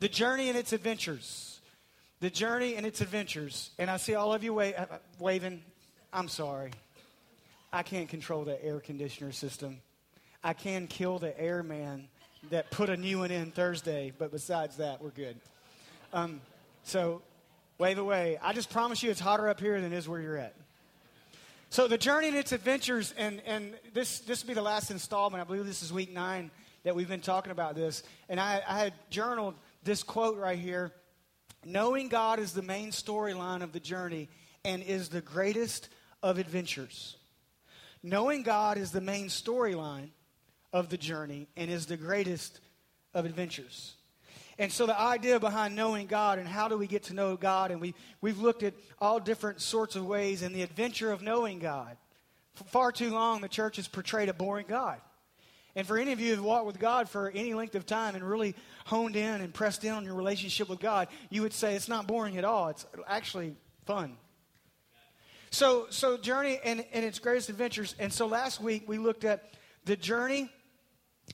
The journey and its adventures. The journey and its adventures. And I see all of you wa- uh, waving. I'm sorry. I can't control the air conditioner system. I can kill the airman that put a new one in Thursday, but besides that, we're good. Um, so, wave away. I just promise you it's hotter up here than it is where you're at. So, the journey and its adventures, and, and this, this will be the last installment. I believe this is week nine that we've been talking about this. And I, I had journaled this quote right here Knowing God is the main storyline of the journey and is the greatest of adventures. Knowing God is the main storyline of the journey and is the greatest of adventures. And so the idea behind knowing God and how do we get to know God, and we, we've looked at all different sorts of ways and the adventure of knowing God. For far too long, the church has portrayed a boring God. And for any of you who've walked with God for any length of time and really honed in and pressed in on your relationship with God, you would say it's not boring at all. It's actually fun. So, so journey and, and its greatest adventures. And so last week we looked at the journey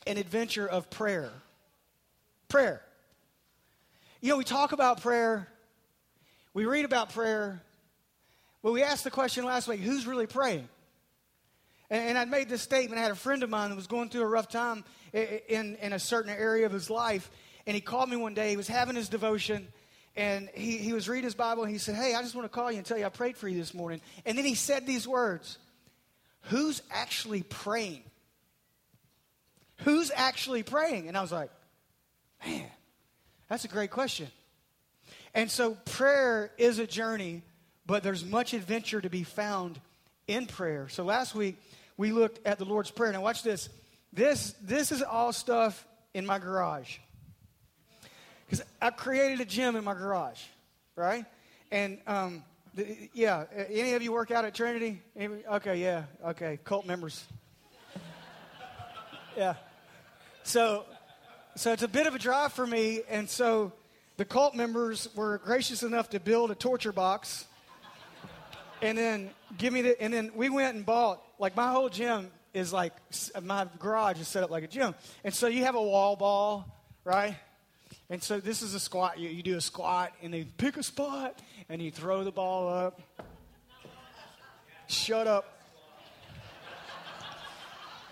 and adventure of prayer. Prayer. You know, we talk about prayer, we read about prayer, but we asked the question last week who's really praying? And, I made this statement. I had a friend of mine that was going through a rough time in, in a certain area of his life, and he called me one day. He was having his devotion, and he, he was reading his Bible, and he said, Hey, I just want to call you and tell you I prayed for you this morning. And then he said these words Who's actually praying? Who's actually praying? And I was like, man, that's a great question. And so prayer is a journey, but there's much adventure to be found in prayer. So last week we looked at the Lord's Prayer. Now watch this. This this is all stuff in my garage. Because I created a gym in my garage, right? And um, yeah, any of you work out at Trinity? Okay, yeah, okay, cult members. yeah. So, so it's a bit of a drive for me, and so the cult members were gracious enough to build a torture box, and then give me the, and then we went and bought like my whole gym is like my garage is set up like a gym, and so you have a wall ball, right? And so this is a squat. You, you do a squat, and they pick a spot, and you throw the ball up. Shut up.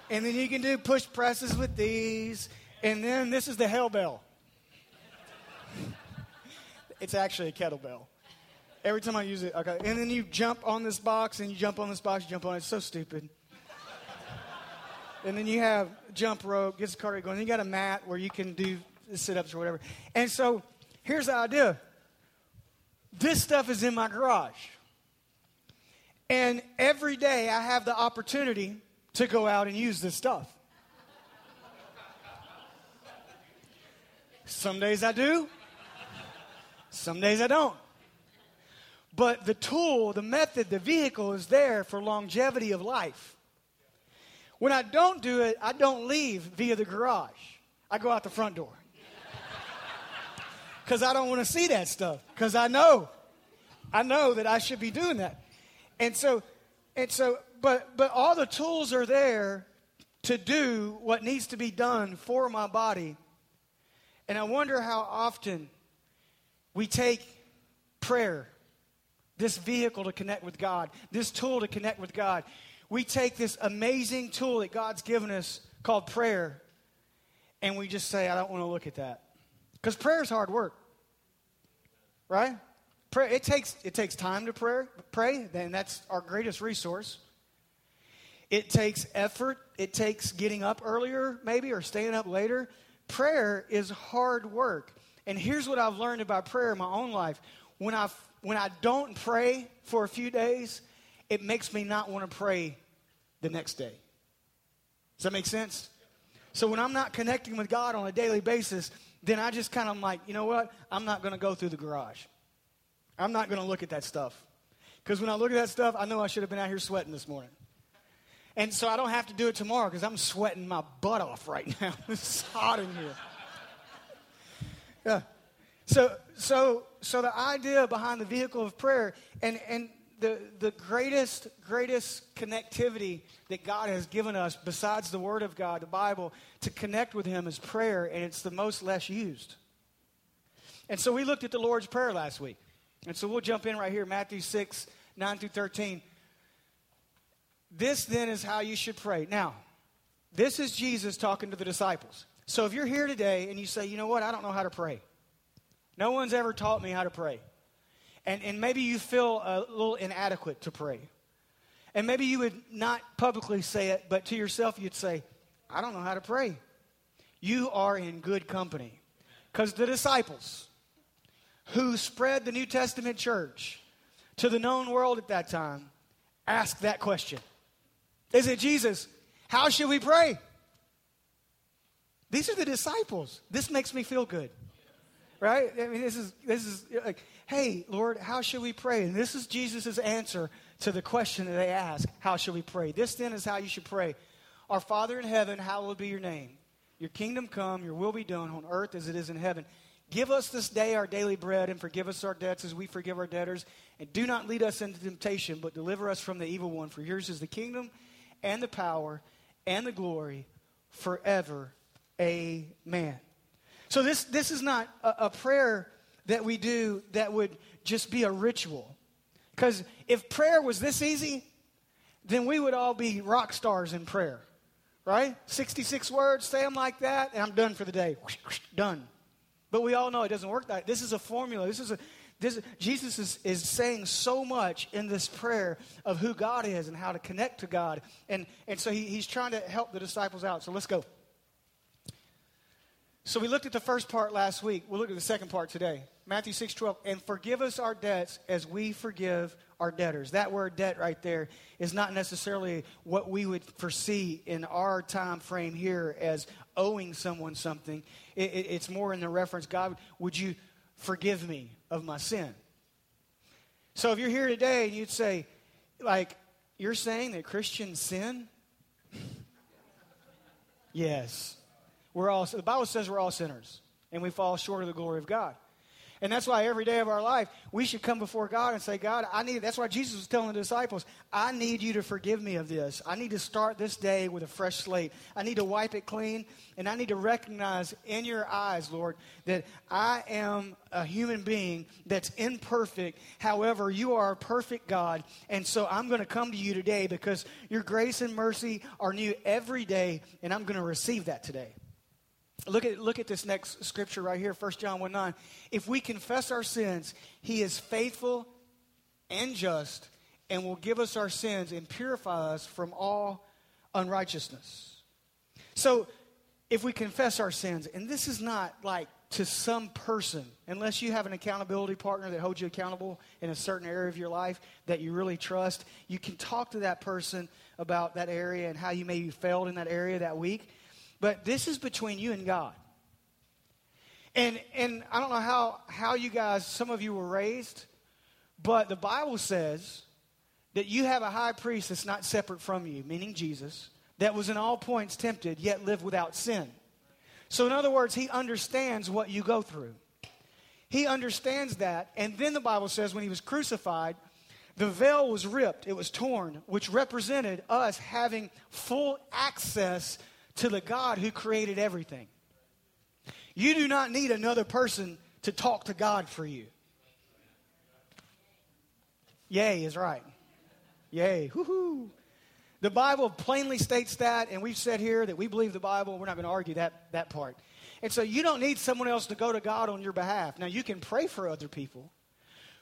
And then you can do push presses with these. And then this is the hell bell. it's actually a kettlebell. Every time I use it, okay. And then you jump on this box, and you jump on this box, you jump on it. It's so stupid. and then you have jump rope, gets the cardio going. Then you got a mat where you can do sit ups or whatever. And so here's the idea this stuff is in my garage. And every day I have the opportunity to go out and use this stuff. Some days I do, some days I don't. But the tool, the method, the vehicle is there for longevity of life. When I don't do it, I don't leave via the garage. I go out the front door. Because I don't want to see that stuff. Because I know, I know that I should be doing that. And so, and so but but all the tools are there to do what needs to be done for my body. And I wonder how often we take prayer, this vehicle to connect with God, this tool to connect with God. We take this amazing tool that God's given us called prayer, and we just say, I don't want to look at that. Because prayer is hard work. Right? Pray, it takes it takes time to pray, pray, then that's our greatest resource. It takes effort. It takes getting up earlier, maybe, or staying up later. Prayer is hard work. And here's what I've learned about prayer in my own life. When I, when I don't pray for a few days, it makes me not want to pray the next day. Does that make sense? So when I'm not connecting with God on a daily basis, then I just kind of like, you know what? I'm not going to go through the garage. I'm not going to look at that stuff. Because when I look at that stuff, I know I should have been out here sweating this morning. And so I don't have to do it tomorrow because I'm sweating my butt off right now. it's hot in here. Yeah. So, so, so the idea behind the vehicle of prayer and, and the, the greatest, greatest connectivity that God has given us, besides the Word of God, the Bible, to connect with Him is prayer, and it's the most less used. And so we looked at the Lord's Prayer last week. And so we'll jump in right here, Matthew 6, 9 through 13. This then is how you should pray. Now, this is Jesus talking to the disciples. So if you're here today and you say, you know what, I don't know how to pray. No one's ever taught me how to pray. And, and maybe you feel a little inadequate to pray. And maybe you would not publicly say it, but to yourself you'd say, I don't know how to pray. You are in good company. Because the disciples who spread the New Testament church to the known world at that time asked that question. They said, Jesus, how should we pray? These are the disciples. This makes me feel good. Right? I mean, this is this is like, hey, Lord, how should we pray? And this is Jesus' answer to the question that they ask, how should we pray? This then is how you should pray. Our Father in heaven, hallowed be your name. Your kingdom come, your will be done on earth as it is in heaven. Give us this day our daily bread and forgive us our debts as we forgive our debtors. And do not lead us into temptation, but deliver us from the evil one. For yours is the kingdom and the power and the glory forever. Amen. So this, this is not a, a prayer that we do that would just be a ritual. Because if prayer was this easy, then we would all be rock stars in prayer, right? 66 words, say them like that, and I'm done for the day. Done. But we all know it doesn't work that. This is a formula. This is a this, Jesus is, is saying so much in this prayer of who God is and how to connect to God. And, and so he, he's trying to help the disciples out. So let's go. So we looked at the first part last week. We'll look at the second part today. Matthew 6 12. And forgive us our debts as we forgive our debtors. That word debt right there is not necessarily what we would foresee in our time frame here as owing someone something. It, it, it's more in the reference God, would you forgive me of my sin? So if you're here today and you'd say, like, you're saying that Christians sin? yes. We're all, the Bible says we're all sinners and we fall short of the glory of God. And that's why every day of our life, we should come before God and say, God, I need, that's why Jesus was telling the disciples, I need you to forgive me of this. I need to start this day with a fresh slate. I need to wipe it clean, and I need to recognize in your eyes, Lord, that I am a human being that's imperfect. However, you are a perfect God. And so I'm going to come to you today because your grace and mercy are new every day, and I'm going to receive that today. Look at, look at this next scripture right here, 1 John 1 9. If we confess our sins, he is faithful and just and will give us our sins and purify us from all unrighteousness. So, if we confess our sins, and this is not like to some person, unless you have an accountability partner that holds you accountable in a certain area of your life that you really trust, you can talk to that person about that area and how you maybe failed in that area that week. But this is between you and God. And, and I don't know how, how you guys, some of you were raised, but the Bible says that you have a high priest that's not separate from you, meaning Jesus, that was in all points tempted, yet lived without sin. So, in other words, he understands what you go through. He understands that. And then the Bible says when he was crucified, the veil was ripped, it was torn, which represented us having full access to the God who created everything. You do not need another person to talk to God for you. Yay is right. Yay. Woohoo. The Bible plainly states that, and we've said here that we believe the Bible. We're not going to argue that, that part. And so you don't need someone else to go to God on your behalf. Now, you can pray for other people,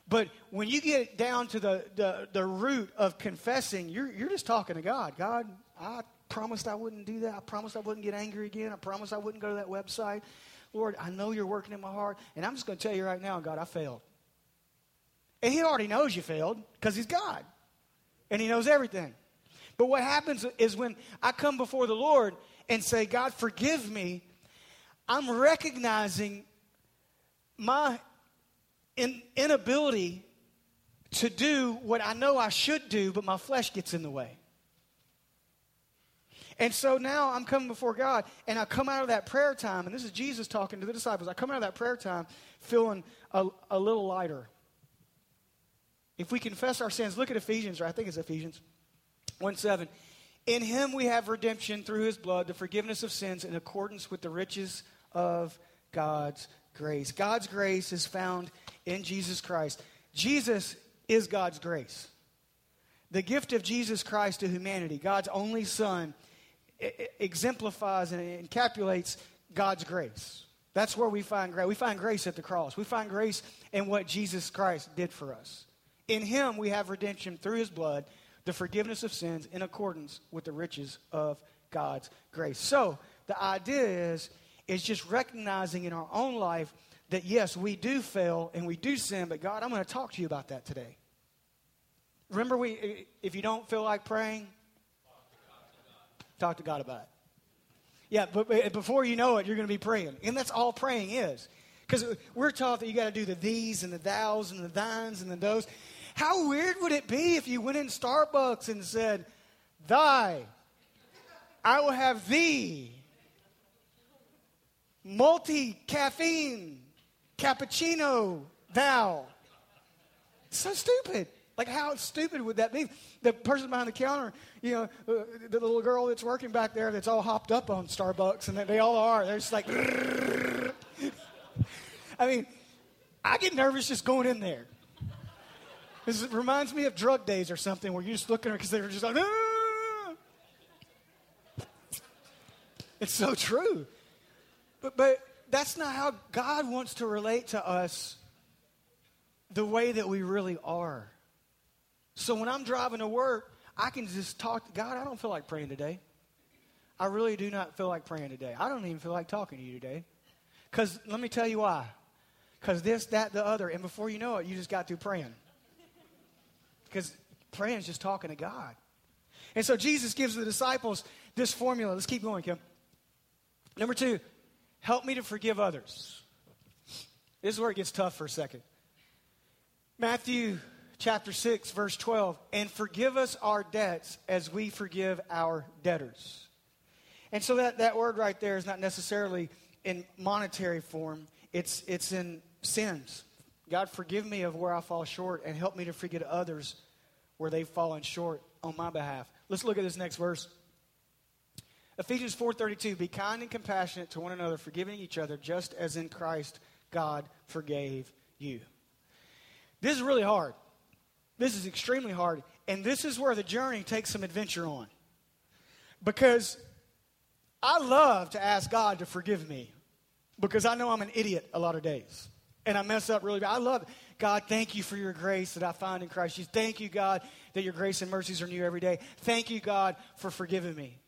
but when you get down to the, the, the root of confessing, you're, you're just talking to God. God, I promised I wouldn't do that. I promised I wouldn't get angry again. I promised I wouldn't go to that website. Lord, I know you're working in my heart. And I'm just going to tell you right now, God, I failed. And He already knows you failed because He's God. And He knows everything. But what happens is when I come before the Lord and say, God, forgive me, I'm recognizing my in, inability to do what I know I should do, but my flesh gets in the way. And so now I'm coming before God, and I come out of that prayer time, and this is Jesus talking to the disciples. I come out of that prayer time feeling a, a little lighter. If we confess our sins, look at Ephesians, or I think it's Ephesians 1 7. In him we have redemption through his blood, the forgiveness of sins in accordance with the riches of God's grace. God's grace is found in Jesus Christ. Jesus is God's grace. The gift of Jesus Christ to humanity, God's only Son, exemplifies and encapsulates God's grace. That's where we find grace. We find grace at the cross. We find grace in what Jesus Christ did for us. In Him, we have redemption through His blood, the forgiveness of sins in accordance with the riches of God's grace. So, the idea is, is just recognizing in our own life that yes, we do fail and we do sin, but God, I'm going to talk to you about that today. Remember, we, if you don't feel like praying, talk to God about it. Yeah, but before you know it, you're going to be praying. And that's all praying is. Because we're taught that you got to do the these and the thous and the thines and the those. How weird would it be if you went in Starbucks and said, Thy, I will have thee, multi caffeine, cappuccino, thou. so stupid. Like, how stupid would that be? The person behind the counter, you know, uh, the little girl that's working back there that's all hopped up on Starbucks, and they all are. They're just like, I mean, I get nervous just going in there. This reminds me of drug days or something where you just look at her because they're just like, ah! it's so true. But, but that's not how God wants to relate to us the way that we really are. So when I'm driving to work, I can just talk to God. I don't feel like praying today. I really do not feel like praying today. I don't even feel like talking to you today. Because let me tell you why. Because this, that, the other. And before you know it, you just got through praying. Because praying is just talking to God. And so Jesus gives the disciples this formula. Let's keep going, Kim. Number two, help me to forgive others. This is where it gets tough for a second. Matthew chapter 6, verse 12, and forgive us our debts as we forgive our debtors. And so that, that word right there is not necessarily in monetary form, it's, it's in sins. God, forgive me of where I fall short and help me to forgive others where they've fallen short on my behalf. Let's look at this next verse. Ephesians 4:32 Be kind and compassionate to one another, forgiving each other just as in Christ God forgave you. This is really hard. This is extremely hard. And this is where the journey takes some adventure on. Because I love to ask God to forgive me because I know I'm an idiot a lot of days. And I mess up really bad. I love. God, thank you for your grace that I find in Christ. Thank you, God, that your grace and mercies are new every day. Thank you, God, for forgiving me.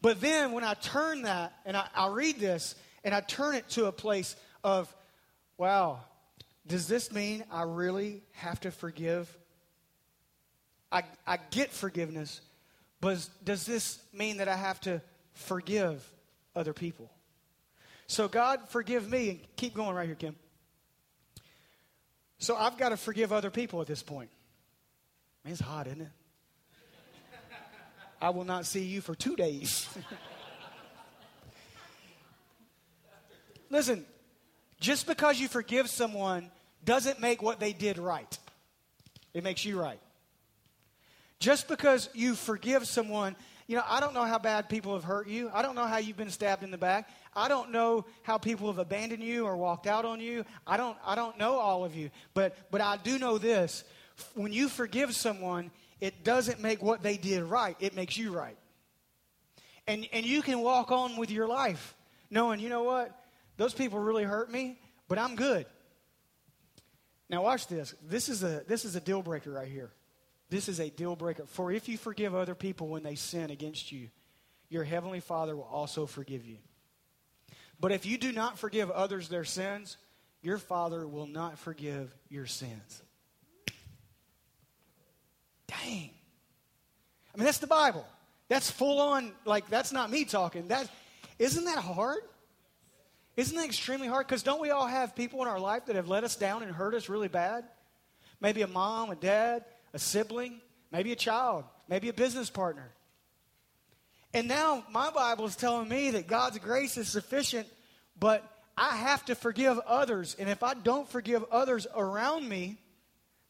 But then when I turn that and I, I read this and I turn it to a place of, wow, does this mean I really have to forgive? I, I get forgiveness, but does this mean that I have to forgive other people? So, God, forgive me. And keep going right here, Kim. So, I've got to forgive other people at this point. Man, it's hot, isn't it? I will not see you for two days. Listen, just because you forgive someone doesn't make what they did right, it makes you right. Just because you forgive someone, you know, I don't know how bad people have hurt you. I don't know how you've been stabbed in the back. I don't know how people have abandoned you or walked out on you. I don't I don't know all of you. But but I do know this. When you forgive someone, it doesn't make what they did right. It makes you right. And and you can walk on with your life knowing, you know what? Those people really hurt me, but I'm good. Now watch this. This is a this is a deal breaker right here. This is a deal breaker. For if you forgive other people when they sin against you, your heavenly Father will also forgive you. But if you do not forgive others their sins, your Father will not forgive your sins. Dang. I mean, that's the Bible. That's full on, like, that's not me talking. That, isn't that hard? Isn't that extremely hard? Because don't we all have people in our life that have let us down and hurt us really bad? Maybe a mom, a dad, a sibling, maybe a child, maybe a business partner. And now my Bible is telling me that God's grace is sufficient, but I have to forgive others. And if I don't forgive others around me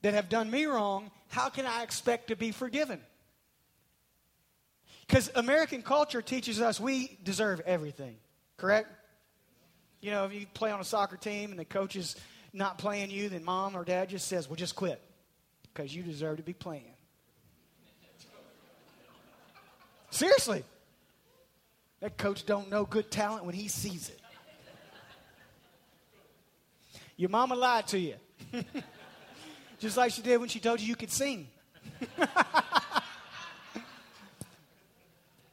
that have done me wrong, how can I expect to be forgiven? Because American culture teaches us we deserve everything, correct? You know, if you play on a soccer team and the coach is not playing you, then mom or dad just says, well, just quit because you deserve to be playing. Seriously. That coach don't know good talent when he sees it. Your mama lied to you. Just like she did when she told you you could sing.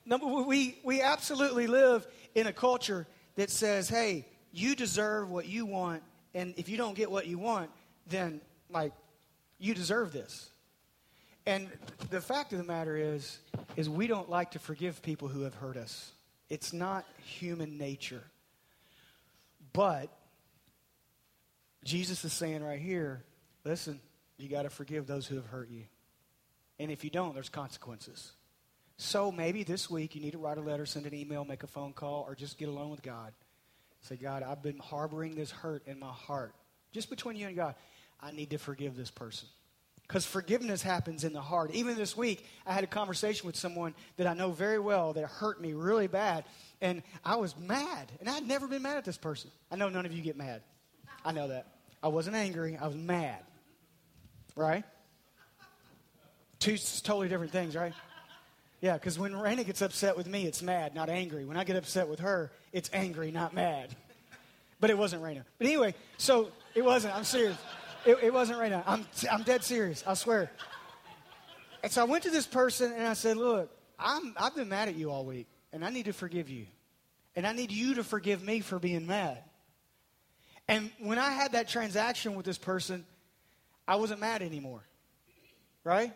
no, we, we absolutely live in a culture that says, hey, you deserve what you want, and if you don't get what you want, then, like, you deserve this. And the fact of the matter is, is we don't like to forgive people who have hurt us. It's not human nature. But Jesus is saying right here, listen, you got to forgive those who have hurt you. And if you don't, there's consequences. So maybe this week you need to write a letter, send an email, make a phone call, or just get alone with God. Say, God, I've been harboring this hurt in my heart. Just between you and God, I need to forgive this person. Because forgiveness happens in the heart. Even this week, I had a conversation with someone that I know very well that hurt me really bad. And I was mad. And I'd never been mad at this person. I know none of you get mad. I know that. I wasn't angry, I was mad. Right? Two totally different things, right? Yeah, because when Raina gets upset with me, it's mad, not angry. When I get upset with her, it's angry, not mad. But it wasn't Raina. But anyway, so it wasn't. I'm serious. It, it wasn't Raina. I'm, I'm dead serious. I swear. And so I went to this person and I said, Look, I'm, I've been mad at you all week, and I need to forgive you. And I need you to forgive me for being mad. And when I had that transaction with this person, I wasn't mad anymore. Right?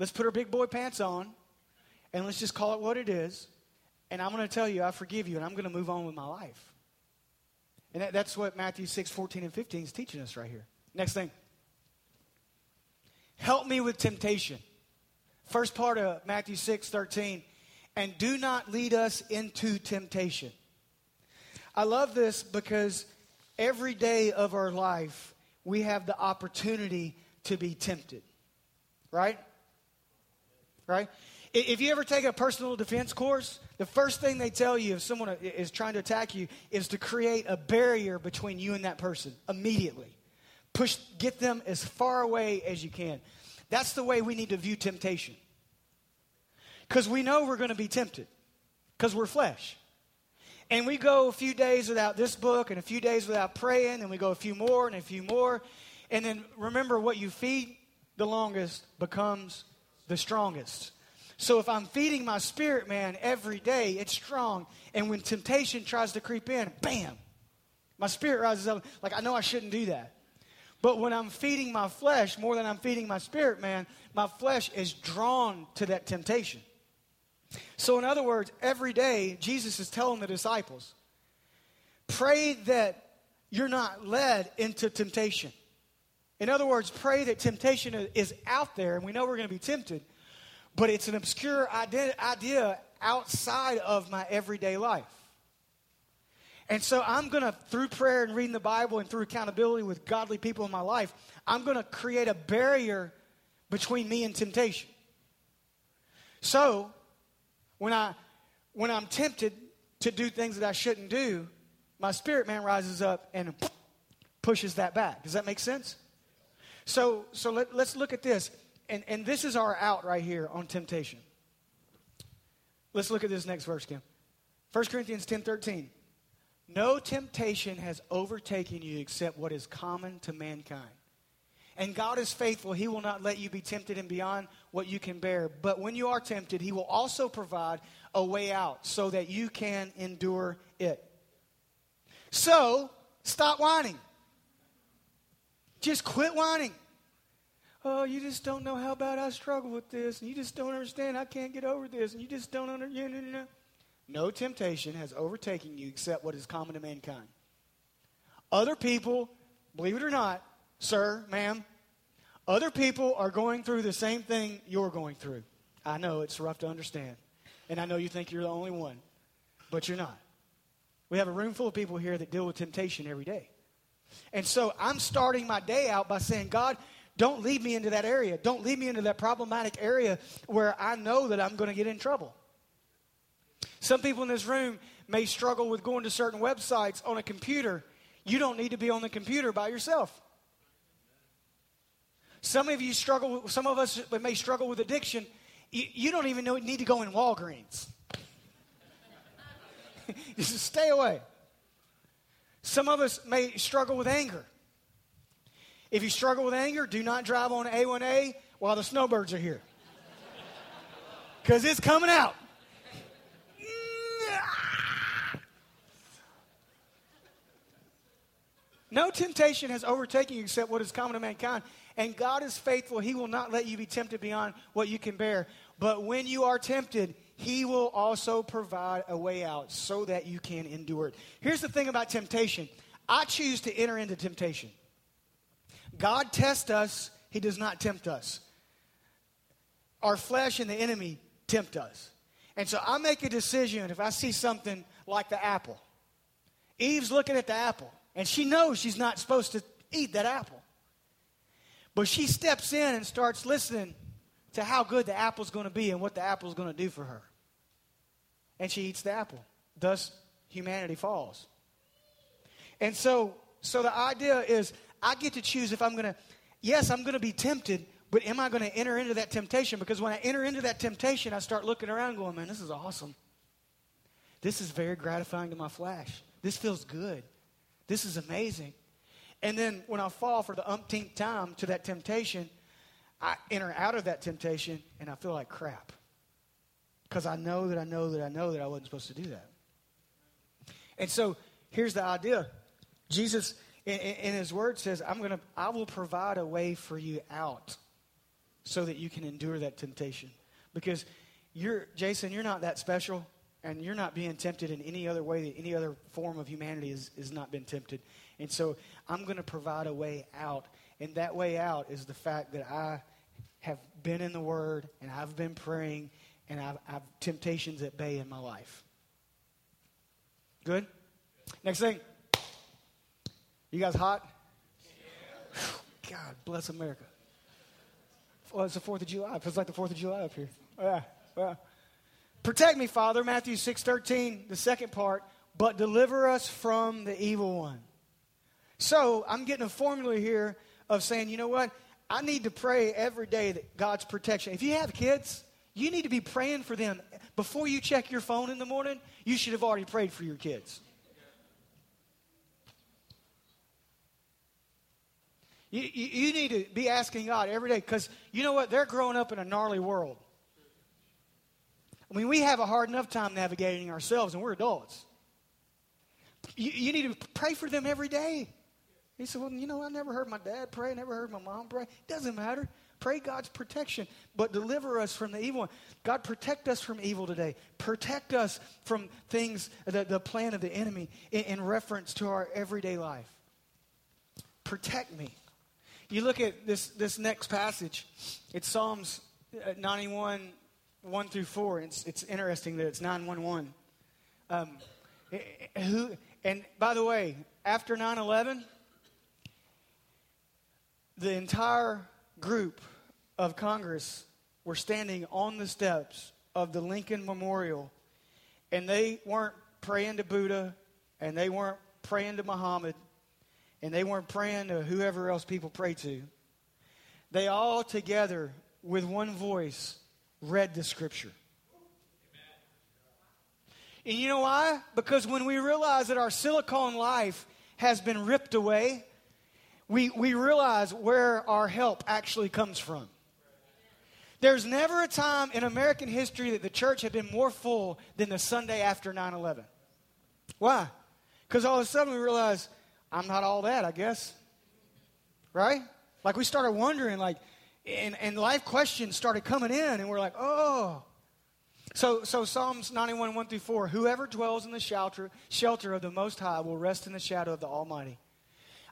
Let's put our big boy pants on and let's just call it what it is. And I'm going to tell you, I forgive you, and I'm going to move on with my life. And that, that's what Matthew 6, 14, and 15 is teaching us right here. Next thing. Help me with temptation. First part of Matthew 6, 13. And do not lead us into temptation. I love this because every day of our life, we have the opportunity to be tempted. Right? Right? If you ever take a personal defense course, the first thing they tell you if someone is trying to attack you is to create a barrier between you and that person immediately. Push, get them as far away as you can. That's the way we need to view temptation. Because we know we're going to be tempted, because we're flesh. And we go a few days without this book and a few days without praying, and we go a few more and a few more. And then remember, what you feed the longest becomes the strongest. So if I'm feeding my spirit man every day, it's strong. And when temptation tries to creep in, bam, my spirit rises up. Like, I know I shouldn't do that. But when I'm feeding my flesh more than I'm feeding my spirit man, my flesh is drawn to that temptation. So, in other words, every day, Jesus is telling the disciples, pray that you're not led into temptation. In other words, pray that temptation is out there, and we know we're going to be tempted, but it's an obscure idea outside of my everyday life. And so I'm going to, through prayer and reading the Bible and through accountability with godly people in my life, I'm going to create a barrier between me and temptation. So when, I, when I'm tempted to do things that I shouldn't do, my spirit man rises up and pushes that back. Does that make sense? So, so let, let's look at this. And, and this is our out right here on temptation. Let's look at this next verse, Kim. 1 Corinthians 10 13. No temptation has overtaken you except what is common to mankind. And God is faithful. He will not let you be tempted and beyond what you can bear. But when you are tempted, He will also provide a way out so that you can endure it. So, stop whining. Just quit whining. Oh, you just don't know how bad I struggle with this, and you just don't understand I can't get over this, and you just don't understand. No, no temptation has overtaken you except what is common to mankind. Other people, believe it or not, sir, ma'am, other people are going through the same thing you're going through. I know it's rough to understand. And I know you think you're the only one, but you're not. We have a room full of people here that deal with temptation every day. And so I'm starting my day out by saying, God, don't lead me into that area. Don't lead me into that problematic area where I know that I'm going to get in trouble. Some people in this room may struggle with going to certain websites on a computer. You don't need to be on the computer by yourself. Some of you struggle, some of us may struggle with addiction. You, don't even need to go in Walgreens. Just stay away. Some of us may struggle with anger. If you struggle with anger, do not drive on A1A while the snowbirds are here. Because it's coming out. No temptation has overtaken you except what is common to mankind. And God is faithful. He will not let you be tempted beyond what you can bear. But when you are tempted, He will also provide a way out so that you can endure it. Here's the thing about temptation I choose to enter into temptation. God tests us, He does not tempt us. Our flesh and the enemy tempt us. And so I make a decision if I see something like the apple. Eve's looking at the apple. And she knows she's not supposed to eat that apple. But she steps in and starts listening to how good the apple's going to be and what the apple's going to do for her. And she eats the apple. Thus, humanity falls. And so, so the idea is I get to choose if I'm going to, yes, I'm going to be tempted, but am I going to enter into that temptation? Because when I enter into that temptation, I start looking around going, man, this is awesome. This is very gratifying to my flesh. This feels good. This is amazing. And then when I fall for the umpteenth time to that temptation, I enter out of that temptation and I feel like crap. Because I know that I know that I know that I wasn't supposed to do that. And so here's the idea Jesus, in, in his word, says, I'm gonna, I will provide a way for you out so that you can endure that temptation. Because you're, Jason, you're not that special and you're not being tempted in any other way that any other form of humanity has, has not been tempted. And so I'm going to provide a way out. And that way out is the fact that I have been in the Word and I've been praying and I've, I've temptations at bay in my life. Good? Next thing. You guys hot? God bless America. Well, it's the 4th of July. It feels like the 4th of July up here. Oh, yeah, oh, yeah. Protect me, Father, Matthew 6:13, the second part, but deliver us from the evil one. So, I'm getting a formula here of saying, you know what? I need to pray every day that God's protection. If you have kids, you need to be praying for them. Before you check your phone in the morning, you should have already prayed for your kids. You, you, you need to be asking God every day because you know what? They're growing up in a gnarly world. I mean, we have a hard enough time navigating ourselves, and we're adults. You, you need to pray for them every day. He said, Well, you know, I never heard my dad pray, never heard my mom pray. It doesn't matter. Pray God's protection, but deliver us from the evil one. God, protect us from evil today. Protect us from things, the, the plan of the enemy in, in reference to our everyday life. Protect me. You look at this, this next passage, it's Psalms uh, 91, 1 through 4. It's, it's interesting that it's 911. Um, who, and by the way, after 9 11, the entire group of Congress were standing on the steps of the Lincoln Memorial, and they weren't praying to Buddha, and they weren't praying to Muhammad, and they weren't praying to whoever else people pray to. They all together, with one voice, read the scripture. And you know why? Because when we realize that our silicone life has been ripped away, we, we realize where our help actually comes from. There's never a time in American history that the church had been more full than the Sunday after 9 11. Why? Because all of a sudden we realize, I'm not all that, I guess. Right? Like we started wondering, like, and, and life questions started coming in, and we're like, oh. So, so Psalms 91, 1 through 4 Whoever dwells in the shelter, shelter of the Most High will rest in the shadow of the Almighty.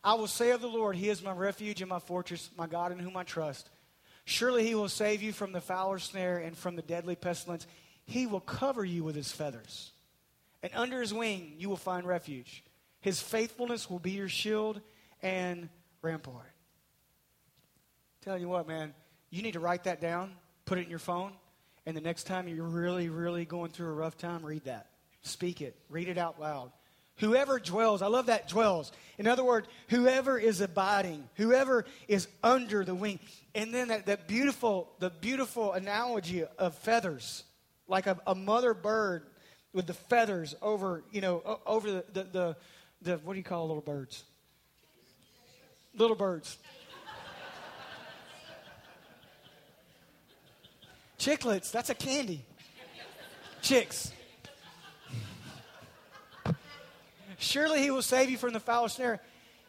I will say of the Lord, He is my refuge and my fortress, my God in whom I trust. Surely He will save you from the fowler's snare and from the deadly pestilence. He will cover you with His feathers, and under His wing you will find refuge. His faithfulness will be your shield and rampart. Tell you what, man, you need to write that down, put it in your phone, And the next time you're really, really going through a rough time, read that. Speak it. Read it out loud. Whoever dwells, I love that dwells. In other words, whoever is abiding, whoever is under the wing. And then that, that beautiful, the beautiful analogy of feathers, like a, a mother bird with the feathers over, you know, over the, the, the, the what do you call little birds? Little birds. Chiclets, that's a candy. Chicks. Surely he will save you from the foul snare.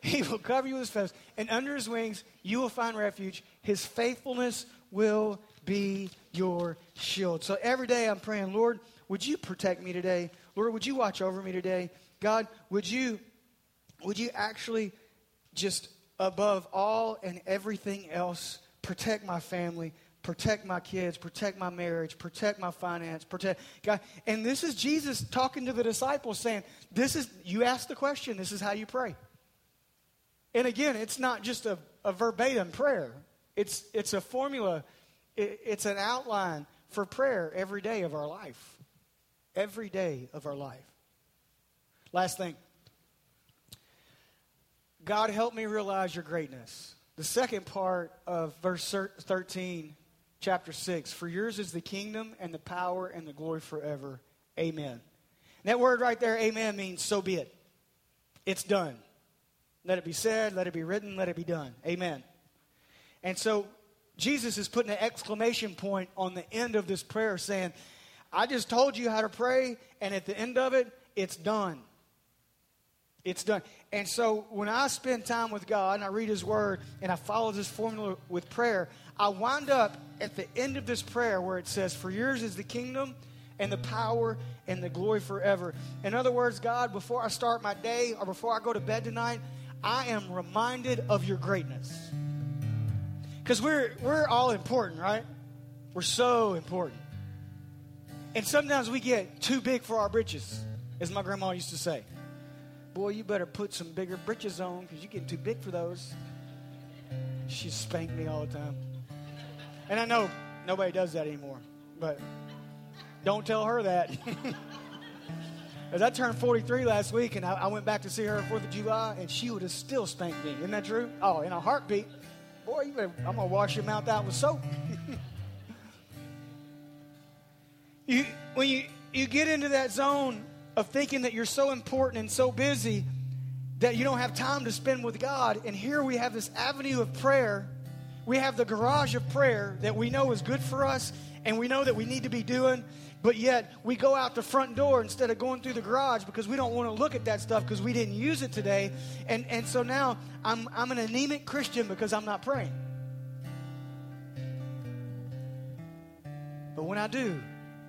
He will cover you with his feathers, and under his wings you will find refuge. His faithfulness will be your shield. So every day I'm praying, Lord, would you protect me today? Lord, would you watch over me today? God, would you would you actually just above all and everything else protect my family, protect my kids, protect my marriage, protect my finance, protect God. And this is Jesus talking to the disciples saying, This is, you ask the question, this is how you pray. And again, it's not just a, a verbatim prayer, it's, it's a formula, it, it's an outline for prayer every day of our life. Every day of our life. Last thing God, help me realize your greatness. The second part of verse 13 chapter 6 For yours is the kingdom and the power and the glory forever. Amen. And that word right there, amen, means so be it. It's done. Let it be said, let it be written, let it be done. Amen. And so Jesus is putting an exclamation point on the end of this prayer saying, I just told you how to pray, and at the end of it, it's done. It's done. And so when I spend time with God and I read His Word and I follow this formula with prayer, I wind up at the end of this prayer where it says, For yours is the kingdom and the power and the glory forever. In other words, God, before I start my day or before I go to bed tonight, I am reminded of your greatness. Because we're, we're all important, right? We're so important. And sometimes we get too big for our britches, as my grandma used to say. Boy, you better put some bigger britches on because you're getting too big for those. She spanked me all the time. And I know nobody does that anymore, but don't tell her that. As I turned 43 last week and I, I went back to see her 4th of July, and she would have still spanked me. Isn't that true? Oh, in a heartbeat. Boy, you better, I'm going to wash your mouth out with soap. you, when you, you get into that zone of thinking that you're so important and so busy that you don't have time to spend with God. And here we have this avenue of prayer. We have the garage of prayer that we know is good for us and we know that we need to be doing. But yet we go out the front door instead of going through the garage because we don't want to look at that stuff because we didn't use it today. And, and so now I'm, I'm an anemic Christian because I'm not praying. But when I do,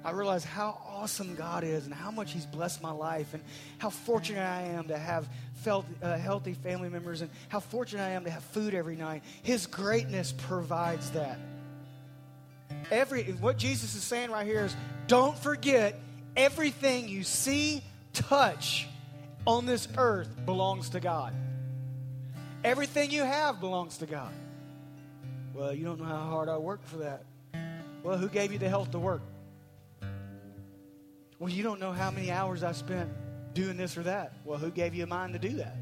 I realize how awesome God is and how much He's blessed my life and how fortunate I am to have felt, uh, healthy family members and how fortunate I am to have food every night. His greatness provides that. Every what Jesus is saying right here is don't forget everything you see, touch on this earth belongs to God. Everything you have belongs to God. Well, you don't know how hard I worked for that. Well, who gave you the health to work? Well, you don't know how many hours I spent doing this or that. Well, who gave you a mind to do that?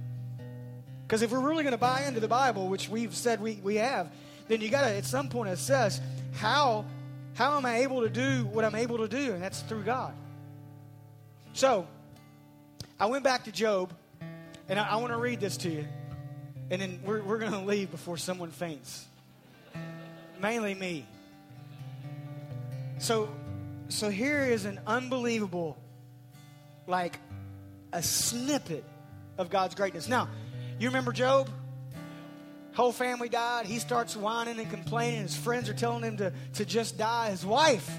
Because if we're really going to buy into the Bible, which we've said we, we have, then you got to at some point assess how how am I able to do what I'm able to do, and that's through God. So, I went back to Job, and I, I want to read this to you, and then we're, we're going to leave before someone faints. Mainly me. So, so here is an unbelievable, like a snippet of God's greatness. Now, you remember Job? Whole family died. He starts whining and complaining. His friends are telling him to, to just die. His wife,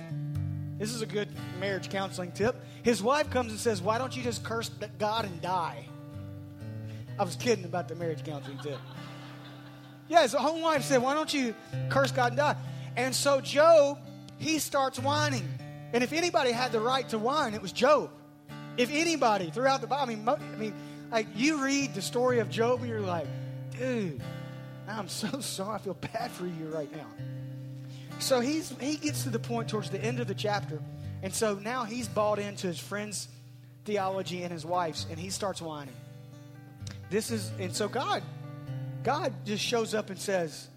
this is a good marriage counseling tip. His wife comes and says, Why don't you just curse God and die? I was kidding about the marriage counseling tip. Yeah, his home wife said, Why don't you curse God and die? And so Job, he starts whining. And if anybody had the right to whine, it was Job. If anybody throughout the Bible, I mean, I mean, like you read the story of Job and you're like, dude, I'm so sorry. I feel bad for you right now. So he's he gets to the point towards the end of the chapter, and so now he's bought into his friend's theology and his wife's, and he starts whining. This is and so God, God just shows up and says,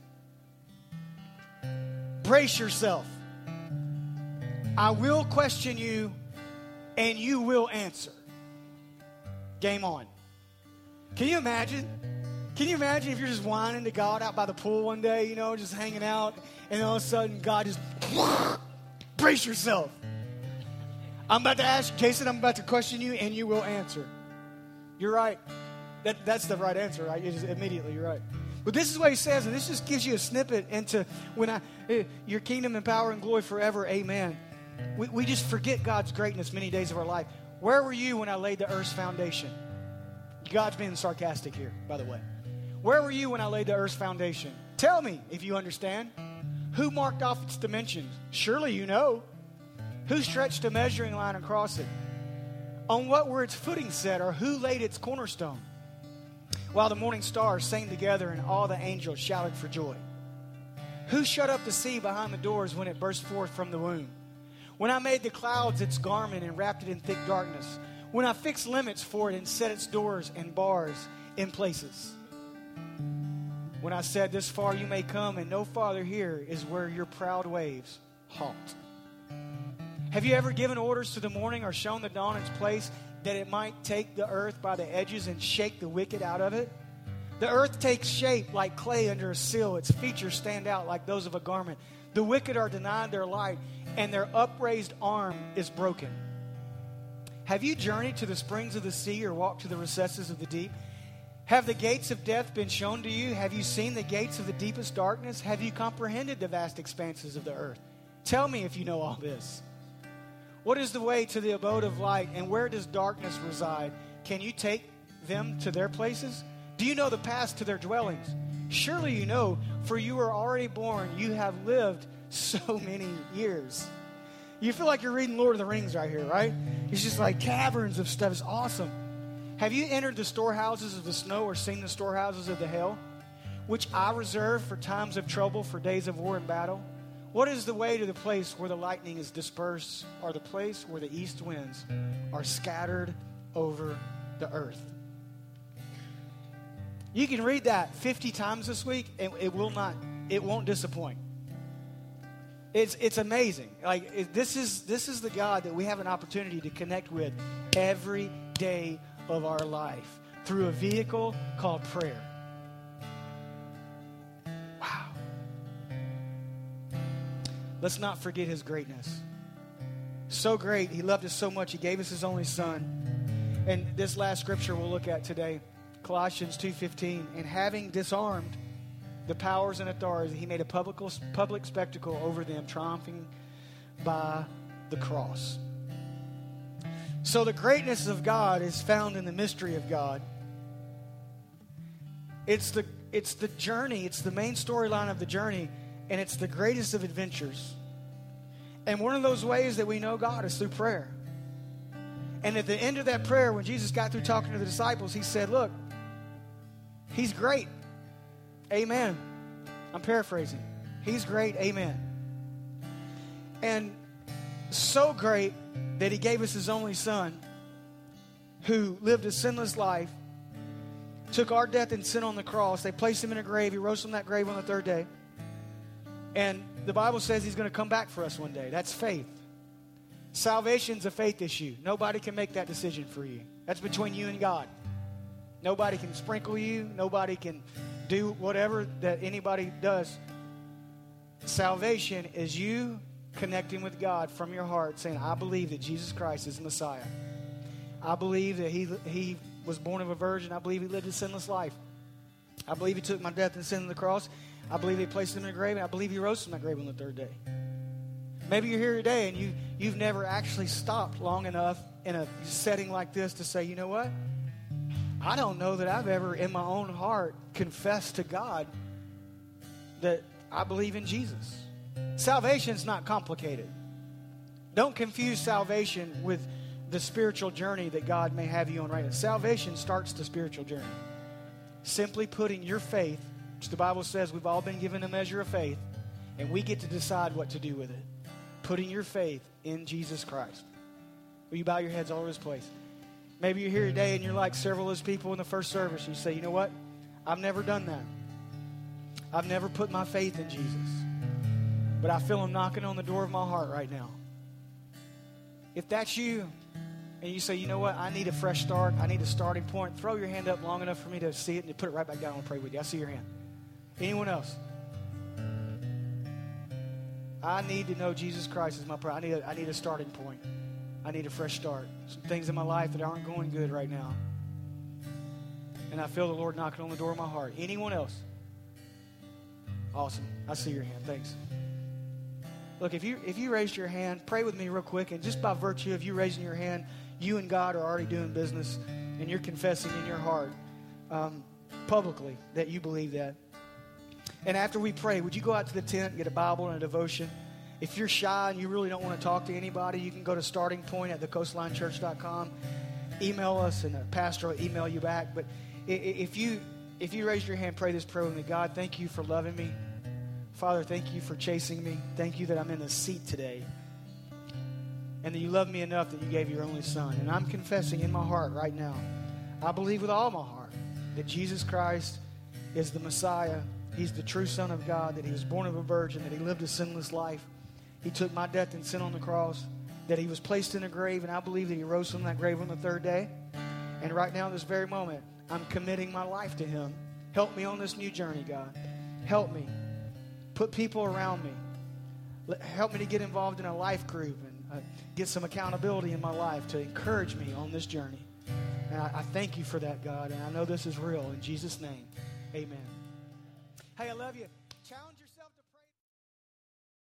"Brace yourself. I will question you, and you will answer." Game on. Can you imagine? Can you imagine if you're just whining to God out by the pool one day, you know, just hanging out, and all of a sudden God just brace yourself. I'm about to ask Jason, I'm about to question you, and you will answer. You're right. That, that's the right answer, right? Just immediately, you're right. But this is what he says, and this just gives you a snippet into when I, eh, your kingdom and power and glory forever, amen. We, we just forget God's greatness many days of our life. Where were you when I laid the earth's foundation? God's being sarcastic here, by the way. Where were you when I laid the earth's foundation? Tell me if you understand. Who marked off its dimensions? Surely you know. Who stretched a measuring line across it? On what were its footing set, or who laid its cornerstone? While the morning stars sang together and all the angels shouted for joy. Who shut up the sea behind the doors when it burst forth from the womb? When I made the clouds its garment and wrapped it in thick darkness? When I fixed limits for it and set its doors and bars in places? When I said, This far you may come and no farther here is where your proud waves halt. Have you ever given orders to the morning or shown the dawn its place that it might take the earth by the edges and shake the wicked out of it? The earth takes shape like clay under a seal, Its features stand out like those of a garment. The wicked are denied their light, and their upraised arm is broken. Have you journeyed to the springs of the sea or walked to the recesses of the deep? Have the gates of death been shown to you? Have you seen the gates of the deepest darkness? Have you comprehended the vast expanses of the earth? Tell me if you know all this. What is the way to the abode of light, and where does darkness reside? Can you take them to their places? Do you know the path to their dwellings? Surely you know, for you are already born. You have lived so many years. You feel like you're reading Lord of the Rings right here, right? It's just like caverns of stuff. It's awesome. Have you entered the storehouses of the snow or seen the storehouses of the hail, which I reserve for times of trouble, for days of war and battle? What is the way to the place where the lightning is dispersed, or the place where the east winds are scattered over the earth? You can read that 50 times this week, and it will not, it won't disappoint. It's, it's amazing. Like it, this is this is the God that we have an opportunity to connect with every day of our life through a vehicle called prayer. Wow. Let's not forget his greatness. So great. He loved us so much. He gave us his only son. And this last scripture we'll look at today, Colossians 2:15, and having disarmed the powers and authorities, he made a public, public spectacle over them, triumphing by the cross. So the greatness of God is found in the mystery of God. It's the it's the journey, it's the main storyline of the journey and it's the greatest of adventures. And one of those ways that we know God is through prayer. And at the end of that prayer, when Jesus got through talking to the disciples, he said, Look, he's great. Amen. I'm paraphrasing. He's great. Amen. And so great that he gave us his only son who lived a sinless life, took our death and sin on the cross. They placed him in a grave. He rose from that grave on the third day. And the Bible says he's going to come back for us one day. That's faith. Salvation's a faith issue. Nobody can make that decision for you. That's between you and God. Nobody can sprinkle you. Nobody can do whatever that anybody does. Salvation is you connecting with God from your heart, saying, I believe that Jesus Christ is the Messiah. I believe that he, he was born of a virgin. I believe he lived a sinless life. I believe he took my death and sin on the cross. I believe he placed him in a grave, and I believe he rose from that grave on the third day. Maybe you're here today and you, you've never actually stopped long enough in a setting like this to say, you know what? I don't know that I've ever in my own heart confessed to God that I believe in Jesus. Salvation's not complicated. Don't confuse salvation with the spiritual journey that God may have you on right now. Salvation starts the spiritual journey. Simply putting your faith which the Bible says we've all been given a measure of faith, And we get to decide what to do with it. Putting your faith in Jesus Christ. Will you bow your heads all over this place? Maybe you're here today and you're like several of those people in the first service. You say, you know what? I've never done that. I've never put my faith in Jesus. But I feel him knocking on the door of my heart right now. If that's you, and you say, you know what, I need a fresh start, I need a starting point, throw your hand up long enough for me to see it and put it right back down and pray with you. I see your hand. Anyone else? I need to know Jesus Christ is my prayer. I need a, I need a starting point. I need a fresh start. Some things in my life that aren't going good right now. And I feel the Lord knocking on the door of my heart. Anyone else? Awesome. I see your hand. Thanks. Look, if you if you raised your hand, pray with me real quick, and just by virtue of you raising your hand, you and God are already doing business, and you're confessing in your heart um, publicly that you believe that. And after we pray, would you go out to the tent, and get a Bible and a devotion? If you're shy and you really don't want to talk to anybody, you can go to starting point at thecoastlinechurch.com. Email us, and a pastor will email you back. But if you if you raise your hand, pray this prayer with me. God, thank you for loving me. Father, thank you for chasing me. Thank you that I'm in the seat today. And that you love me enough that you gave your only son. And I'm confessing in my heart right now, I believe with all my heart that Jesus Christ is the Messiah. He's the true Son of God, that he was born of a virgin, that he lived a sinless life. He took my death and sin on the cross, that he was placed in a grave, and I believe that he rose from that grave on the third day. And right now, in this very moment, I'm committing my life to him. Help me on this new journey, God. Help me. Put people around me. Help me to get involved in a life group and uh, get some accountability in my life to encourage me on this journey. And I, I thank you for that, God. And I know this is real. In Jesus' name, amen. Hey, I love you.